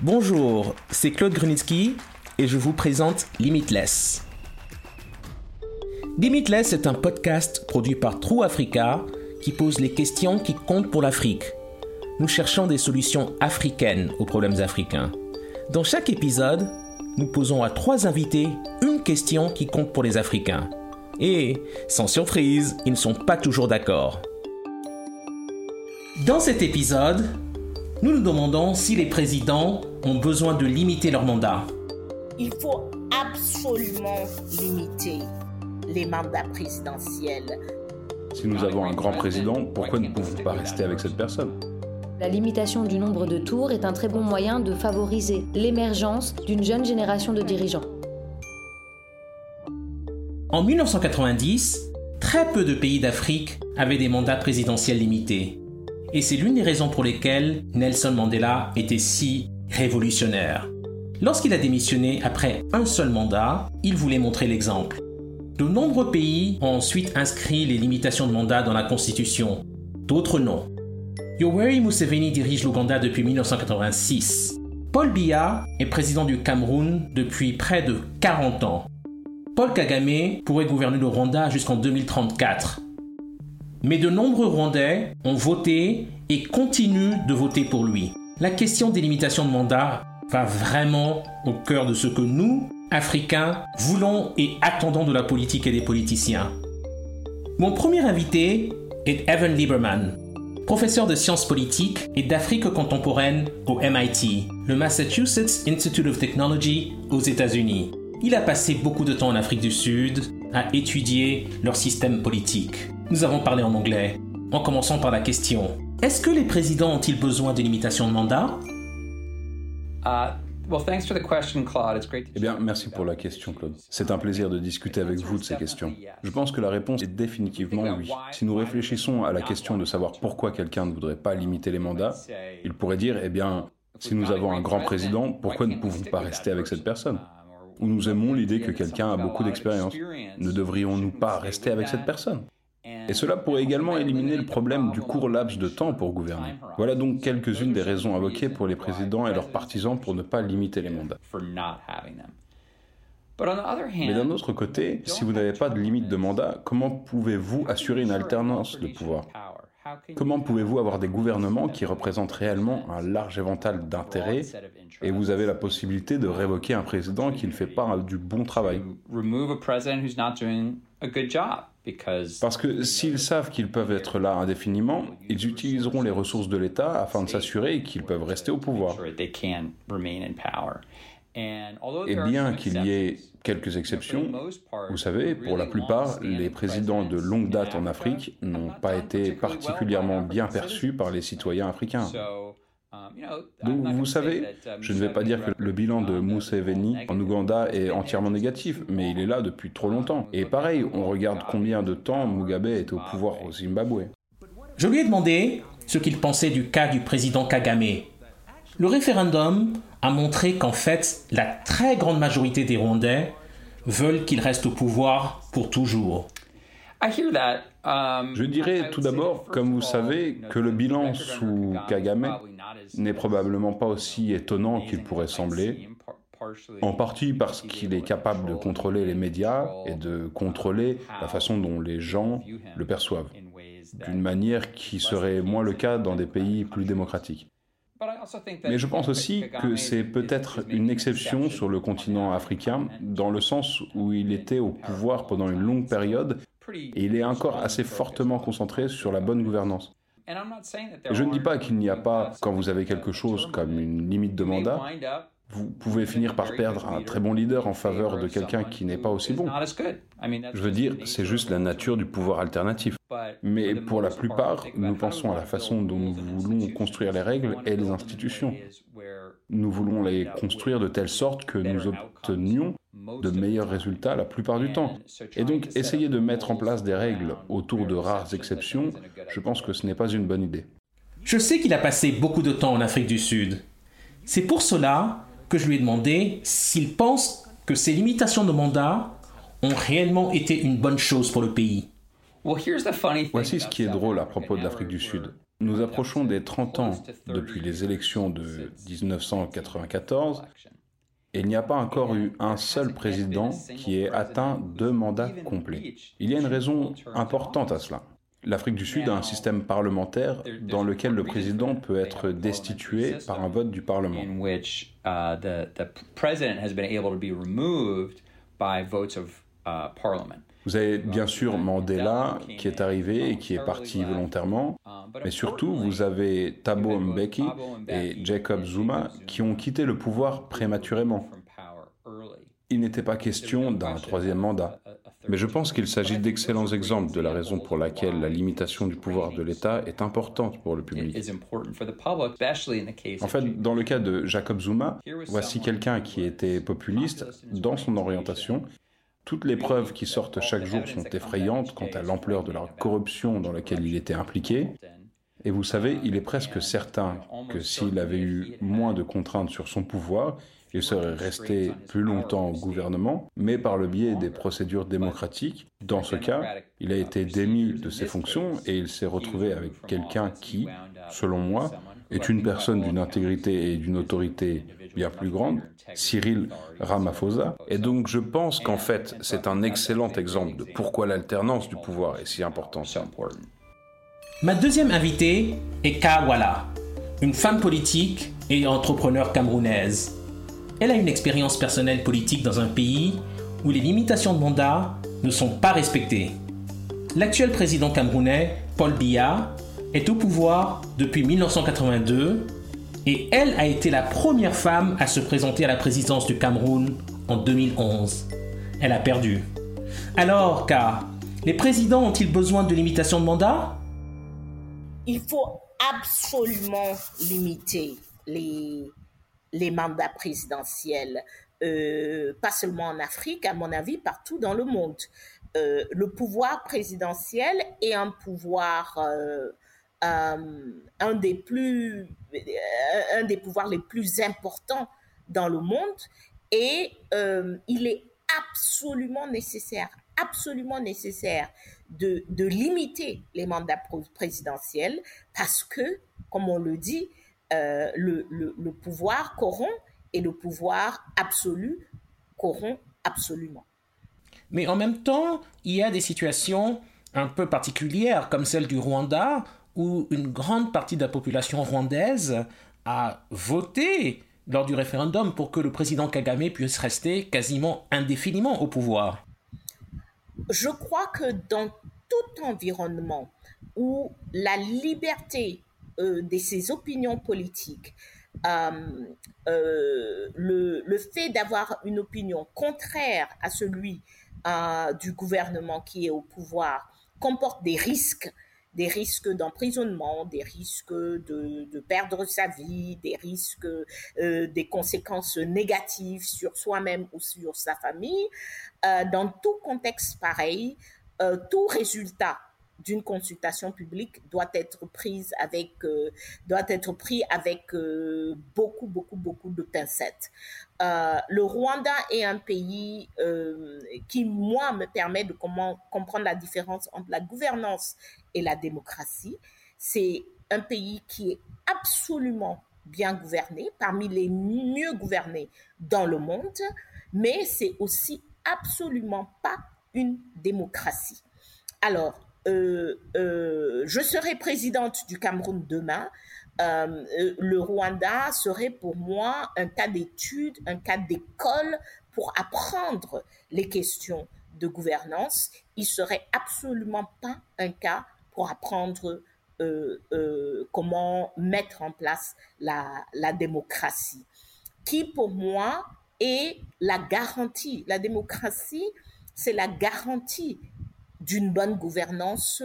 Bonjour, c'est Claude Grunitsky et je vous présente Limitless. Limitless est un podcast produit par True Africa qui pose les questions qui comptent pour l'Afrique. Nous cherchons des solutions africaines aux problèmes africains. Dans chaque épisode, nous posons à trois invités une question qui compte pour les Africains. Et, sans surprise, ils ne sont pas toujours d'accord. Dans cet épisode, nous nous demandons si les présidents ont besoin de limiter leur mandat. Il faut absolument limiter les mandats présidentiels. Si nous avons un grand président, pourquoi ne pouvons pas rester avec cette personne? La limitation du nombre de tours est un très bon moyen de favoriser l'émergence d'une jeune génération de dirigeants. En 1990, très peu de pays d'Afrique avaient des mandats présidentiels limités. Et c'est l'une des raisons pour lesquelles Nelson Mandela était si révolutionnaire. Lorsqu'il a démissionné après un seul mandat, il voulait montrer l'exemple. De nombreux pays ont ensuite inscrit les limitations de mandat dans la Constitution. D'autres non. Yoweri Museveni dirige l'Ouganda depuis 1986. Paul Biya est président du Cameroun depuis près de 40 ans. Paul Kagame pourrait gouverner le Rwanda jusqu'en 2034. Mais de nombreux Rwandais ont voté et continuent de voter pour lui. La question des limitations de mandat va vraiment au cœur de ce que nous, Africains, voulons et attendons de la politique et des politiciens. Mon premier invité est Evan Lieberman, professeur de sciences politiques et d'Afrique contemporaine au MIT, le Massachusetts Institute of Technology aux États-Unis. Il a passé beaucoup de temps en Afrique du Sud à étudier leur système politique. Nous avons parlé en anglais, en commençant par la question Est-ce que les présidents ont-ils besoin de limitation de mandat? Eh bien, merci pour la question, Claude. C'est un plaisir de discuter avec vous de ces questions. Je pense que la réponse est définitivement oui. Si nous réfléchissons à la question de savoir pourquoi quelqu'un ne voudrait pas limiter les mandats, il pourrait dire, eh bien, si nous avons un grand président, pourquoi ne pouvons pas rester avec cette personne? Ou nous aimons l'idée que quelqu'un a beaucoup d'expérience. Ne devrions-nous pas rester avec cette personne? Et cela pourrait également éliminer le problème du court laps de temps pour gouverner. Voilà donc quelques-unes des raisons invoquées pour les présidents et leurs partisans pour ne pas limiter les mandats. Mais d'un autre côté, si vous n'avez pas de limite de mandat, comment pouvez-vous assurer une alternance de pouvoir? Comment pouvez-vous avoir des gouvernements qui représentent réellement un large éventail d'intérêts et vous avez la possibilité de révoquer un président qui ne fait pas du bon travail? Parce que s'ils savent qu'ils peuvent être là indéfiniment, ils utiliseront les ressources de l'État afin de s'assurer qu'ils peuvent rester au pouvoir. Et bien qu'il y ait quelques exceptions, vous savez, pour la plupart, les présidents de longue date en Afrique n'ont pas été particulièrement bien perçus par les citoyens africains. Donc vous savez, je ne vais pas dire que le bilan de Museveni en Ouganda est entièrement négatif, mais il est là depuis trop longtemps. Et pareil, on regarde combien de temps Mugabe est au pouvoir au Zimbabwe. Je lui ai demandé ce qu'il pensait du cas du président Kagame. Le référendum a montré qu'en fait, la très grande majorité des Rwandais veulent qu'il reste au pouvoir pour toujours. Um, je dirais tout d'abord, comme vous savez, que le bilan sous Kagame n'est probablement pas aussi étonnant qu'il pourrait sembler, en partie parce qu'il est capable de contrôler les médias et de contrôler la façon dont les gens le perçoivent, d'une manière qui serait moins le cas dans des pays plus démocratiques. Mais je pense aussi que c'est peut-être une exception sur le continent africain, dans le sens où il était au pouvoir pendant une longue période et il est encore assez fortement concentré sur la bonne gouvernance. je ne dis pas qu'il n'y a pas, quand vous avez quelque chose comme une limite de mandat, vous pouvez finir par perdre un très bon leader en faveur de quelqu'un qui n'est pas aussi bon. Je veux dire, c'est juste la nature du pouvoir alternatif. Mais pour la plupart, nous pensons à la façon dont nous voulons construire les règles et les institutions. Nous voulons les construire de telle sorte que nous obtenions de meilleurs résultats la plupart du temps. Et donc, essayer de mettre en place des règles autour de rares exceptions, je pense que ce n'est pas une bonne idée. Je sais qu'il a passé beaucoup de temps en Afrique du Sud. C'est pour cela que je lui ai demandé s'il pense que ces limitations de mandat ont réellement été une bonne chose pour le pays. Voici ce qui est drôle à propos de l'Afrique du Sud. Nous approchons des 30 ans depuis les élections de 1994 et il n'y a pas encore eu un seul président qui ait atteint deux mandats complets. Il y a une raison importante à cela. L'Afrique du Sud a un système parlementaire dans lequel le président peut être destitué par un vote du Parlement. Vous avez bien sûr Mandela qui est arrivé et qui est parti volontairement, mais surtout vous avez Thabo Mbeki et Jacob Zuma qui ont quitté le pouvoir prématurément. Il n'était pas question d'un troisième mandat. Mais je pense qu'il s'agit d'excellents exemples de la raison pour laquelle la limitation du pouvoir de l'État est importante pour le public. En fait, dans le cas de Jacob Zuma, voici quelqu'un qui était populiste dans son orientation. Toutes les preuves qui sortent chaque jour sont effrayantes quant à l'ampleur de la corruption dans laquelle il était impliqué. Et vous savez, il est presque certain que s'il avait eu moins de contraintes sur son pouvoir, il serait resté plus longtemps au gouvernement, mais par le biais des procédures démocratiques. Dans ce cas, il a été démis de ses fonctions et il s'est retrouvé avec quelqu'un qui, selon moi, est une personne d'une intégrité et d'une autorité plus grande, Cyril Ramaphosa. Et donc je pense qu'en fait, c'est un excellent exemple de pourquoi l'alternance du pouvoir est si importante. Ma deuxième invitée est Kawala, une femme politique et entrepreneur camerounaise. Elle a une expérience personnelle politique dans un pays où les limitations de mandat ne sont pas respectées. L'actuel président camerounais, Paul Biya, est au pouvoir depuis 1982 et elle a été la première femme à se présenter à la présidence du Cameroun en 2011. Elle a perdu. Alors, car les présidents ont-ils besoin de limitation de mandat? Il faut absolument limiter les, mandats présidentiels, euh, pas seulement en Afrique, à mon avis, partout dans le monde. Euh, le pouvoir présidentiel est un pouvoir, euh, un, des plus, un des pouvoirs les plus importants dans le monde et il est absolument nécessaire, absolument nécessaire de, de limiter les mandats présidentiels parce que, comme on le dit, euh, le, le, pouvoir corrompt et le pouvoir absolu corrompt absolument. Mais en même temps, il y a des situations un peu particulières, comme celle du Rwanda, où une grande partie de la population rwandaise a voté lors du référendum pour que le président Kagame puisse rester quasiment indéfiniment au pouvoir. Je crois que dans tout environnement où la liberté euh, de ses opinions politiques, euh, euh, le, le, fait d'avoir une opinion contraire à celui du gouvernement qui est au pouvoir comporte des risques des risques d'emprisonnement, des risques de, perdre sa vie, des risques, des conséquences négatives sur soi-même ou sur sa famille. dans tout contexte pareil, tout résultat d'une consultation publique doit être prise avec euh, doit être pris avec euh, beaucoup beaucoup beaucoup de pincettes. Euh, le Rwanda est un pays qui moi me permet de comprendre la différence entre la gouvernance et la démocratie. C'est un pays qui est absolument bien gouverné, parmi les mieux gouvernés dans le monde, mais c'est aussi absolument pas une démocratie. Alors, euh, euh, je serai présidente du Cameroun demain. Euh, le Rwanda serait pour moi un cas d'étude, un cas d'école pour apprendre les questions de gouvernance. Il serait absolument pas un cas pour apprendre comment mettre en place la, la démocratie, qui pour moi est la garantie. La démocratie, c'est la garantie d'une bonne gouvernance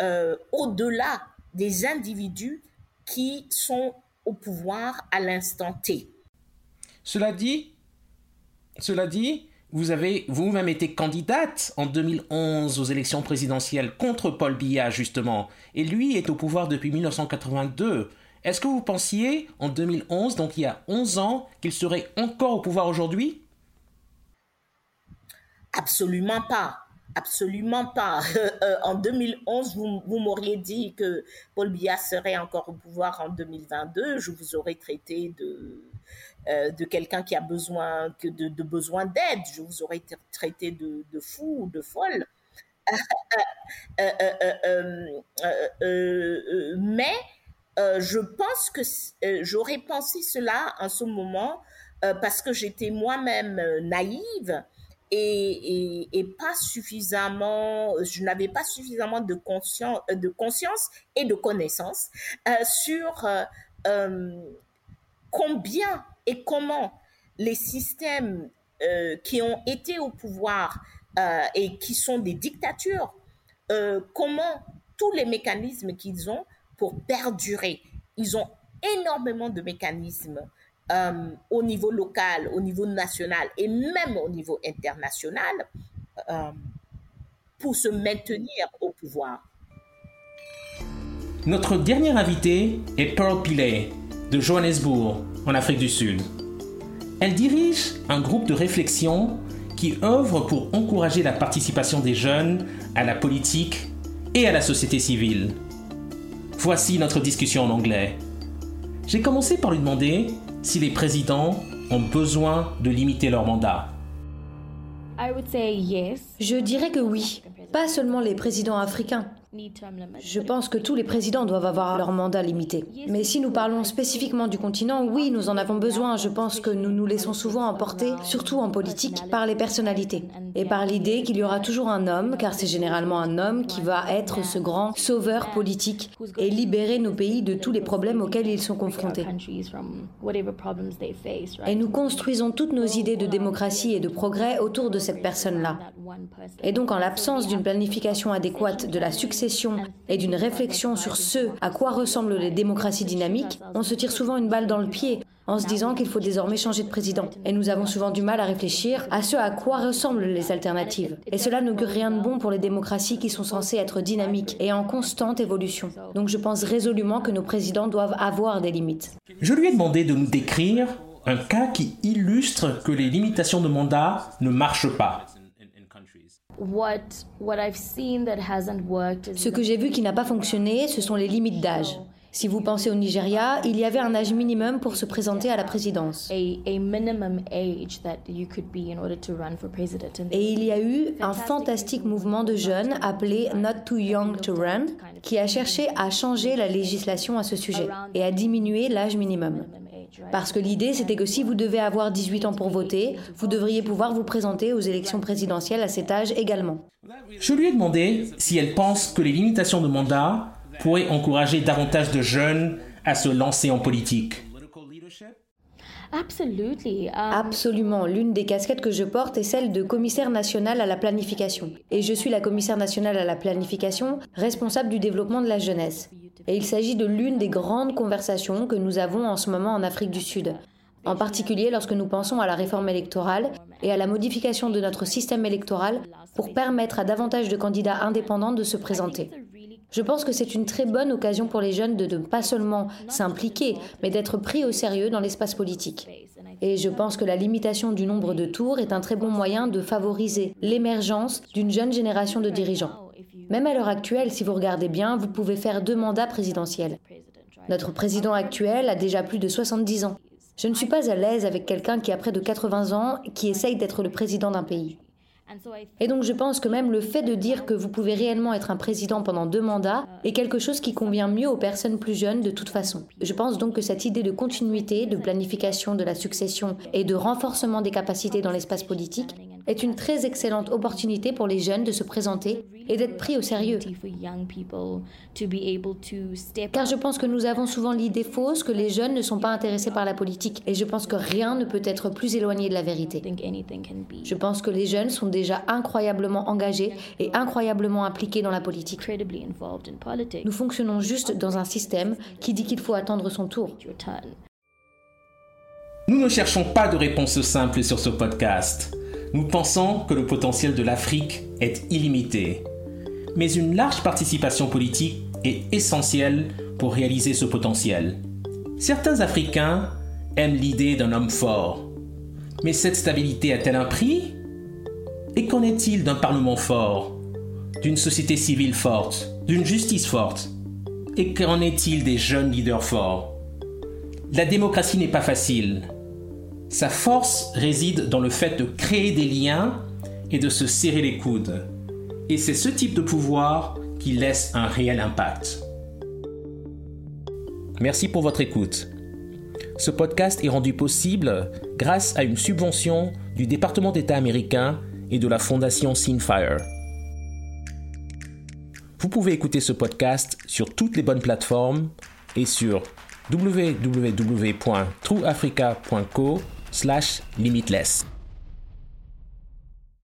euh, au-delà des individus qui sont au pouvoir à l'instant T. Cela dit, cela dit, vous avez vous-même été candidate en 2011 aux élections présidentielles contre Paul Biya, justement, et lui est au pouvoir depuis 1982. Est-ce que vous pensiez, en 2011, donc il y a 11 ans, qu'il serait encore au pouvoir aujourd'hui? Absolument pas. Absolument pas. en 2011, vous, vous m'auriez dit que Paul Biya serait encore au pouvoir en 2022. Je vous aurais traité de, de quelqu'un qui a besoin de, de besoin d'aide. Je vous aurais traité de, de fou ou de folle. mais je pense que j'aurais pensé cela en ce moment parce que j'étais moi-même naïve et, pas suffisamment, je n'avais pas suffisamment de conscience, de conscience et de connaissance sur combien et comment les systèmes qui ont été au pouvoir euh, et qui sont des dictatures, euh, comment tous les mécanismes qu'ils ont pour perdurer, ils ont énormément de mécanismes euh, au niveau local, au niveau national et même au niveau international pour se maintenir au pouvoir. Notre dernière invitée est Pearl Pillay de Johannesburg, en Afrique du Sud. Elle dirige un groupe de réflexion qui œuvre pour encourager la participation des jeunes à la politique et à la société civile. Voici notre discussion en anglais. J'ai commencé par lui demander si les présidents ont besoin de limiter leur mandat. Je dirais que oui, pas seulement les présidents africains. Je pense que tous les présidents doivent avoir leur mandat limité. Mais si nous parlons spécifiquement du continent, oui, nous en avons besoin. Je pense que nous nous laissons souvent emporter, surtout en politique, par les personnalités et par l'idée qu'il y aura toujours un homme, car c'est généralement un homme qui va être ce grand sauveur politique et libérer nos pays de tous les problèmes auxquels ils sont confrontés. Et nous construisons toutes nos idées de démocratie et de progrès autour de cette personne-là. Et donc, en l'absence d'une planification adéquate de la succession et d'une réflexion sur ce à quoi ressemblent les démocraties dynamiques, on se tire souvent une balle dans le pied en se disant qu'il faut désormais changer de président. Et nous avons souvent du mal à réfléchir à ce à quoi ressemblent les alternatives. Et cela n'augure rien de bon pour les démocraties qui sont censées être dynamiques et en constante évolution. Donc je pense résolument que nos présidents doivent avoir des limites. Je lui ai demandé de nous décrire un cas qui illustre que les limitations de mandat ne marchent pas. Ce que j'ai vu qui n'a pas fonctionné, ce sont les limites d'âge. Si vous pensez au Nigeria, il y avait un âge minimum pour se présenter à la présidence. Et il y a eu un fantastique mouvement de jeunes appelé Not Too Young to Run qui a cherché à changer la législation à ce sujet et à diminuer l'âge minimum. Parce que l'idée, c'était que si vous devez avoir 18 ans pour voter, vous devriez pouvoir vous présenter aux élections présidentielles à cet âge également. Je lui ai demandé si elle pense que les limitations de mandat pourrait encourager davantage de jeunes à se lancer en politique um, Absolument. L'une des casquettes que je porte est celle de commissaire national à la planification. Et je suis la commissaire nationale à la planification responsable du développement de la jeunesse. Et il s'agit de l'une des grandes conversations que nous avons en ce moment en Afrique du Sud. En particulier lorsque nous pensons à la réforme électorale et à la modification de notre système électoral pour permettre à davantage de candidats indépendants de se présenter. Je pense que c'est une très bonne occasion pour les jeunes de ne pas seulement s'impliquer, mais d'être pris au sérieux dans l'espace politique. Et je pense que la limitation du nombre de tours est un très bon moyen de favoriser l'émergence d'une jeune génération de dirigeants. Même à l'heure actuelle, si vous regardez bien, vous pouvez faire deux mandats présidentiels. Notre président actuel a déjà plus de 70 ans. Je ne suis pas à l'aise avec quelqu'un qui a près de 80 ans qui essaye d'être le président d'un pays. Et donc je pense que même le fait de dire que vous pouvez réellement être un président pendant deux mandats est quelque chose qui convient mieux aux personnes plus jeunes de toute façon. Je pense donc que cette idée de continuité, de planification de la succession et de renforcement des capacités dans l'espace politique est une très excellente opportunité pour les jeunes de se présenter et d'être pris au sérieux. Car je pense que nous avons souvent l'idée fausse que les jeunes ne sont pas intéressés par la politique et je pense que rien ne peut être plus éloigné de la vérité. Je pense que les jeunes sont déjà incroyablement engagés et incroyablement impliqués dans la politique. Nous fonctionnons juste dans un système qui dit qu'il faut attendre son tour. Nous ne cherchons pas de réponse simple sur ce podcast. Nous pensons que le potentiel de l'Afrique est illimité. Mais une large participation politique est essentielle pour réaliser ce potentiel. Certains Africains aiment l'idée d'un homme fort. Mais cette stabilité a-t-elle un prix? Et qu'en est-il d'un Parlement fort, d'une société civile forte, d'une justice forte? Et qu'en est-il des jeunes leaders forts? La démocratie n'est pas facile. Sa force réside dans le fait de créer des liens et de se serrer les coudes. Et c'est ce type de pouvoir qui laisse un réel impact. Merci pour votre écoute. Ce podcast est rendu possible grâce à une subvention du département d'État américain et de la fondation Sinfire. Vous pouvez écouter ce podcast sur toutes les bonnes plateformes et sur www.trueafrica.co/limitless.